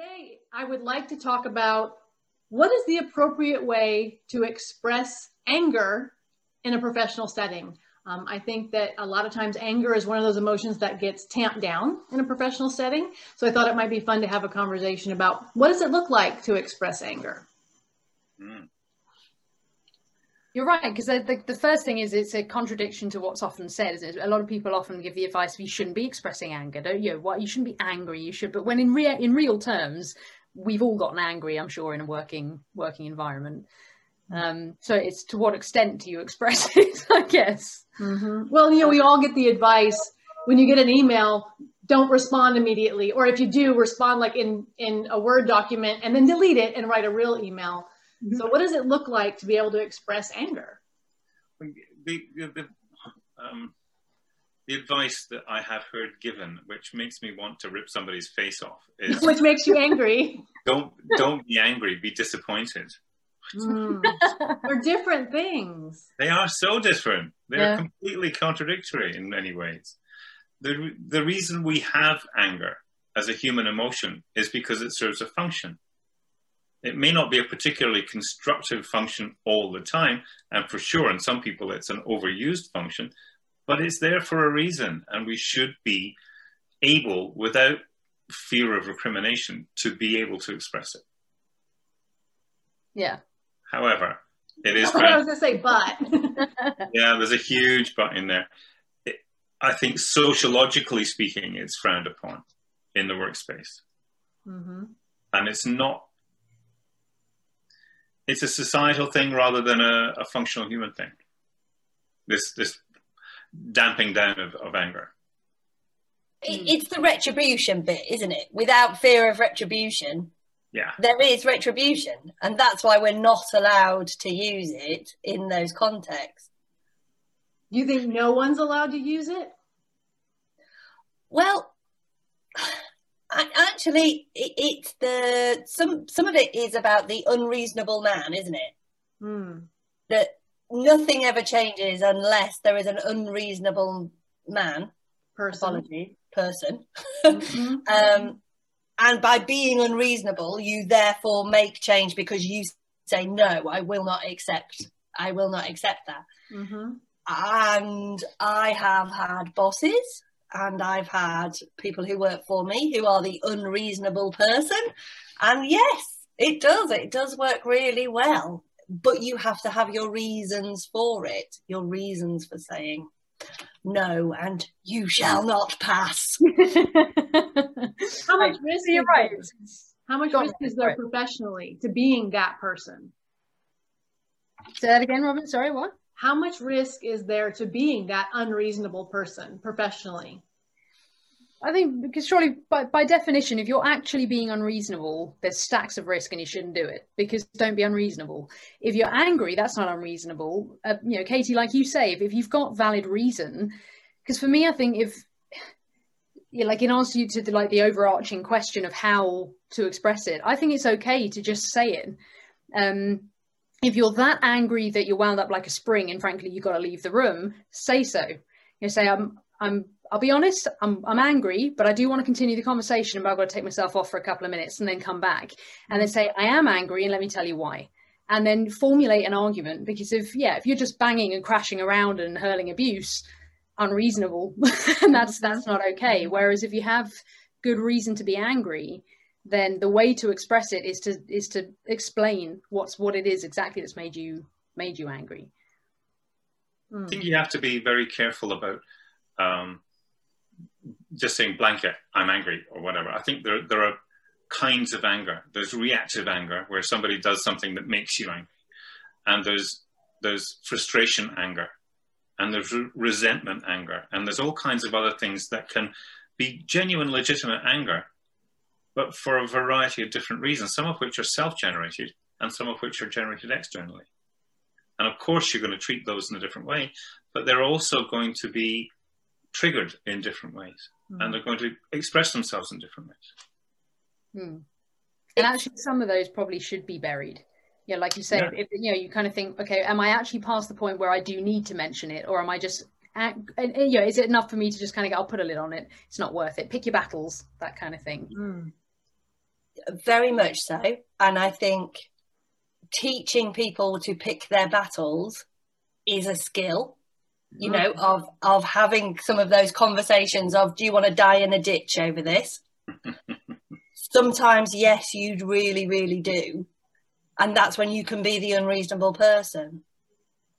Today, I would like to talk about what is the appropriate way to express anger in a professional setting. Um, I think that a lot of times anger is one of those emotions that gets tamped down in a professional setting. So I thought it might be fun to have a conversation about what does it look like to express anger? Mm. You're right, because the, the, first thing is it's a contradiction to what's often said. Is it A lot of people often give the advice you shouldn't be expressing anger, don't you? What you shouldn't be angry, you should. But when in real in real terms, we've all gotten angry, I'm sure, in a working working environment. Um, so it's to what extent do you express it? I guess. Mm-hmm. Well, you know, we all get the advice when you get an email, don't respond immediately, or if you do, respond like in in a Word document and then delete it and write a real email. So, what does it look like to be able to express anger? The, the, um, the advice that I have heard given, which makes me want to rip somebody's face off, is which makes you angry. Don't don't be angry. Be disappointed. Mm. They're different things. They are so different. They're yeah. completely contradictory in many ways. The the reason we have anger as a human emotion is because it serves a function. It may not be a particularly constructive function all the time, and for sure, in some people, it's an overused function, but it's there for a reason, and we should be able, without fear of recrimination, to be able to express it. Yeah. However, it is. I was going to say, but. yeah, there's a huge but in there. It, I think sociologically speaking, it's frowned upon in the workspace. Mm-hmm. And it's not it's a societal thing rather than a, a functional human thing. This this damping down of, of anger. It's the retribution bit, isn't it? Without fear of retribution, yeah, there is retribution, and that's why we're not allowed to use it in those contexts. You think no one's allowed to use it? Well, actually, it, it's the some some of it is about the unreasonable man, isn't it? Mm. That nothing ever changes unless there is an unreasonable man, person, apology, person. Mm-hmm. um, and by being unreasonable, you therefore make change because you say no, I will not accept. I will not accept that. Mm-hmm. And I have had bosses and I've had people who work for me who are the unreasonable person. And yes, it does. It does work really well. But you have to have your reasons for it, your reasons for saying no, and you shall not pass. How much risk? You're right. How much risk is there professionally to being that person? Say that again, Robin. Sorry, what? How much risk is there to being that unreasonable person professionally? I think because surely by, by definition, if you're actually being unreasonable, there's stacks of risk and you shouldn't do it because don't be unreasonable. If you're angry, that's not unreasonable. Uh, you know, Katy, like you say, if, if you've got valid reason, because for me, I think if, yeah, like in answer to the, like the overarching question of how to express it, I think it's okay to just say it. Um, if you're that angry that you're wound up like a spring and frankly you've got to leave the room, say so. You say I'm I'm I'll be honest, I'm I'm angry, but I do want to continue the conversation, but I've got to take myself off for a couple of minutes and then come back. And then say, I am angry and let me tell you why. And then formulate an argument because if yeah, if you're just banging and crashing around and hurling abuse, unreasonable, and that's that's not okay. Mm. Whereas if you have good reason to be angry, then the way to express it is to is to explain what's what it is exactly that's made you made you angry. I think you have to be very careful about um, just saying blanket, I'm angry or whatever. I think there there are kinds of anger. There's reactive anger where somebody does something that makes you angry, and there's there's frustration anger, and there's re- resentment anger, and there's all kinds of other things that can be genuine, legitimate anger but for a variety of different reasons, some of which are self generated and some of which are generated externally. And of course, you're going to treat those in a different way, but they're also going to be triggered in different ways mm. and they're going to express themselves in different ways. Mm. And actually, some of those probably should be buried. Yeah, like you say, yeah. if, you know, you kind of think, okay, am I actually past the point where I do need to mention it, or am I just, and, and, you know, is it enough for me to just kind of go, I'll put a lid on it. It's not worth it. Pick your battles, that kind of thing. Mm. Very much so. And I think teaching people to pick their battles is a skill you know of of having some of those conversations of do you want to die in a ditch over this? Sometimes yes you really really do. And that's when you can be the unreasonable person.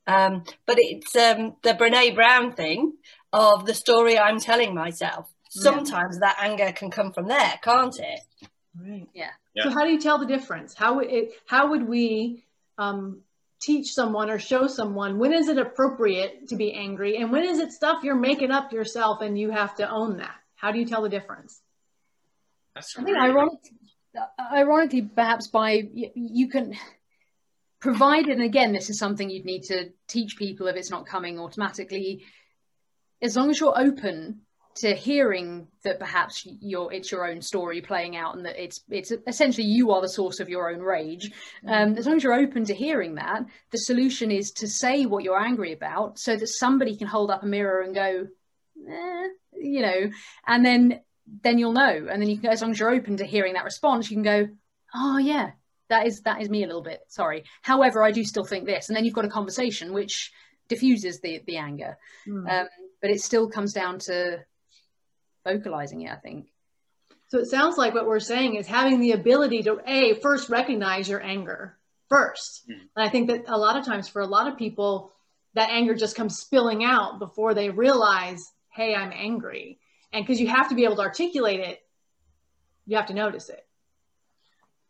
Um, but it's um, the Brené Brown thing of the story i'm telling myself. Sometimes yeah. that anger can come from there can't it right. Yeah. yeah. so how do you tell the difference? How would it how would we um, teach someone or show someone when is it appropriate to be angry and when is it stuff you're making up yourself and you have to own that? How do you tell the difference? That's i think ironic, ironically perhaps by you can provide it and again this is something you'd need to teach people if it's not coming automatically as long as you're open to hearing that perhaps your it's your own story playing out and that it's it's essentially you are the source of your own rage. Um, mm-hmm. as long as you're open to hearing that the solution is to say what you're angry about so that somebody can hold up a mirror and go eh, you know and then then you'll know. And then you can as long as you're open to hearing that response you can go oh yeah that is that is me a little bit sorry. However i do still think this. And then you've got a conversation which diffuses the the anger. Mm. um, but it still comes down to vocalizing it, I think. So it sounds like what we're saying is having the ability to a first recognize your anger 1st mm-hmm. And I think that a lot of times for a lot of people, that anger just comes spilling out before they realize, hey, I'm angry. And because you have to be able to articulate it, you have to notice it.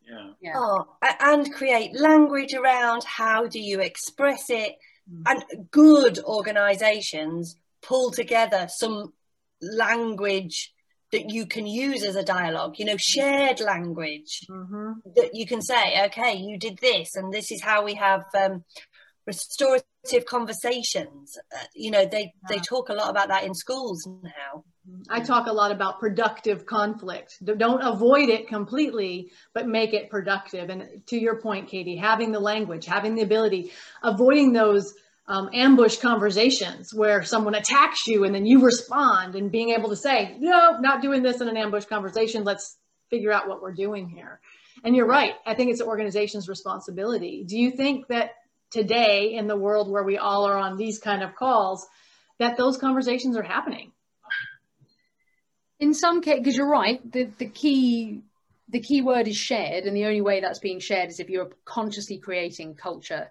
Yeah. yeah. Oh, and create language around how do you express it. Mm-hmm. And good organizations pull together some language that you can use as a dialogue you know shared language mm-hmm. that you can say okay you did this and this is how we have um, restorative conversations. Uh, you know they yeah. they talk a lot about that in schools now. I talk a lot about productive conflict. Don't avoid it completely but make it productive. And to your point Katy having the language having the ability avoiding those um, ambush conversations where someone attacks you and then you respond and being able to say, no, not doing this in an ambush conversation. Let's figure out what we're doing here. And you're right. I think it's an organization's responsibility. Do you think that today in the world where we all are on these kind of calls, that those conversations are happening? In some case, because you're right, the, the key the key word is shared, and the only way that's being shared is if you're consciously creating culture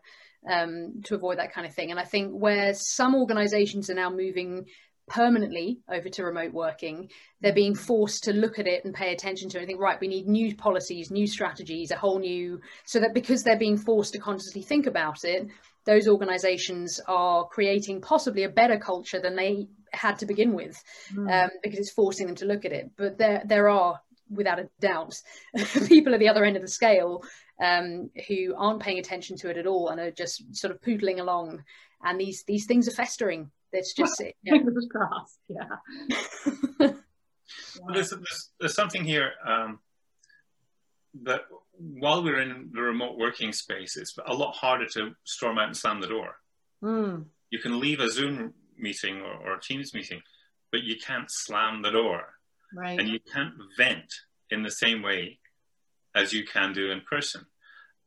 um, to avoid that kind of thing. And I think where some organizations are now moving permanently over to remote working, they're being forced to look at it and pay attention to it and think, right, we need new policies, new strategies, a whole new, so that because they're being forced to consciously think about it, those organizations are creating possibly a better culture than they had to begin with mm. um, because it's forcing them to look at it. But there, there are, without a doubt, people at the other end of the scale um, who aren't paying attention to it at all and are just sort of poodling along. And these these things are festering. It's just it, yeah. fingers crossed. Yeah. well, there's, there's, there's something here um, that while we're in the remote working space, it's a lot harder to storm out and slam the door. Mm. You can leave a Zoom meeting or, or a Teams meeting, but you can't slam the door. Right. And you can't vent in the same way as you can do in person.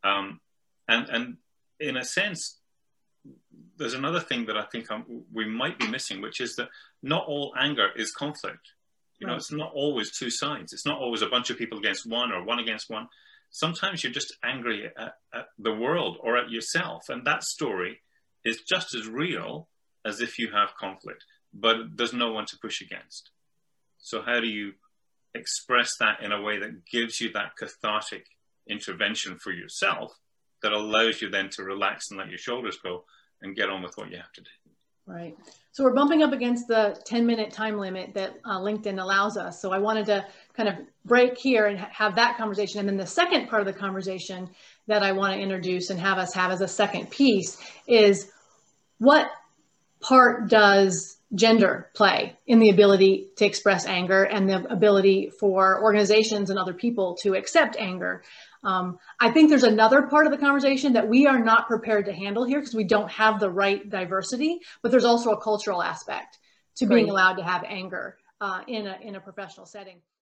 Um, and, and in a sense, there's another thing that I think I'm, we might be missing, which is that not all anger is conflict. You know, it's not always two sides. It's not always a bunch of people against one or one against one. Sometimes you're just angry at, at the world or at yourself. And that story is just as real as if you have conflict, but there's no one to push against. So, how do you express that in a way that gives you that cathartic intervention for yourself that allows you then to relax and let your shoulders go and get on with what you have to do. Right. So we're bumping up against the 10 minute time limit that uh, LinkedIn allows us. So I wanted to kind of break here and ha have that conversation. And then the second part of the conversation that I want to introduce and have us have as a second piece is what part does gender play in the ability to express anger and the ability for organizations and other people to accept anger. Um, I think there's another part of the conversation that we are not prepared to handle here because we don't have the right diversity, but there's also a cultural aspect to being allowed to have anger uh, in, a, in a professional setting.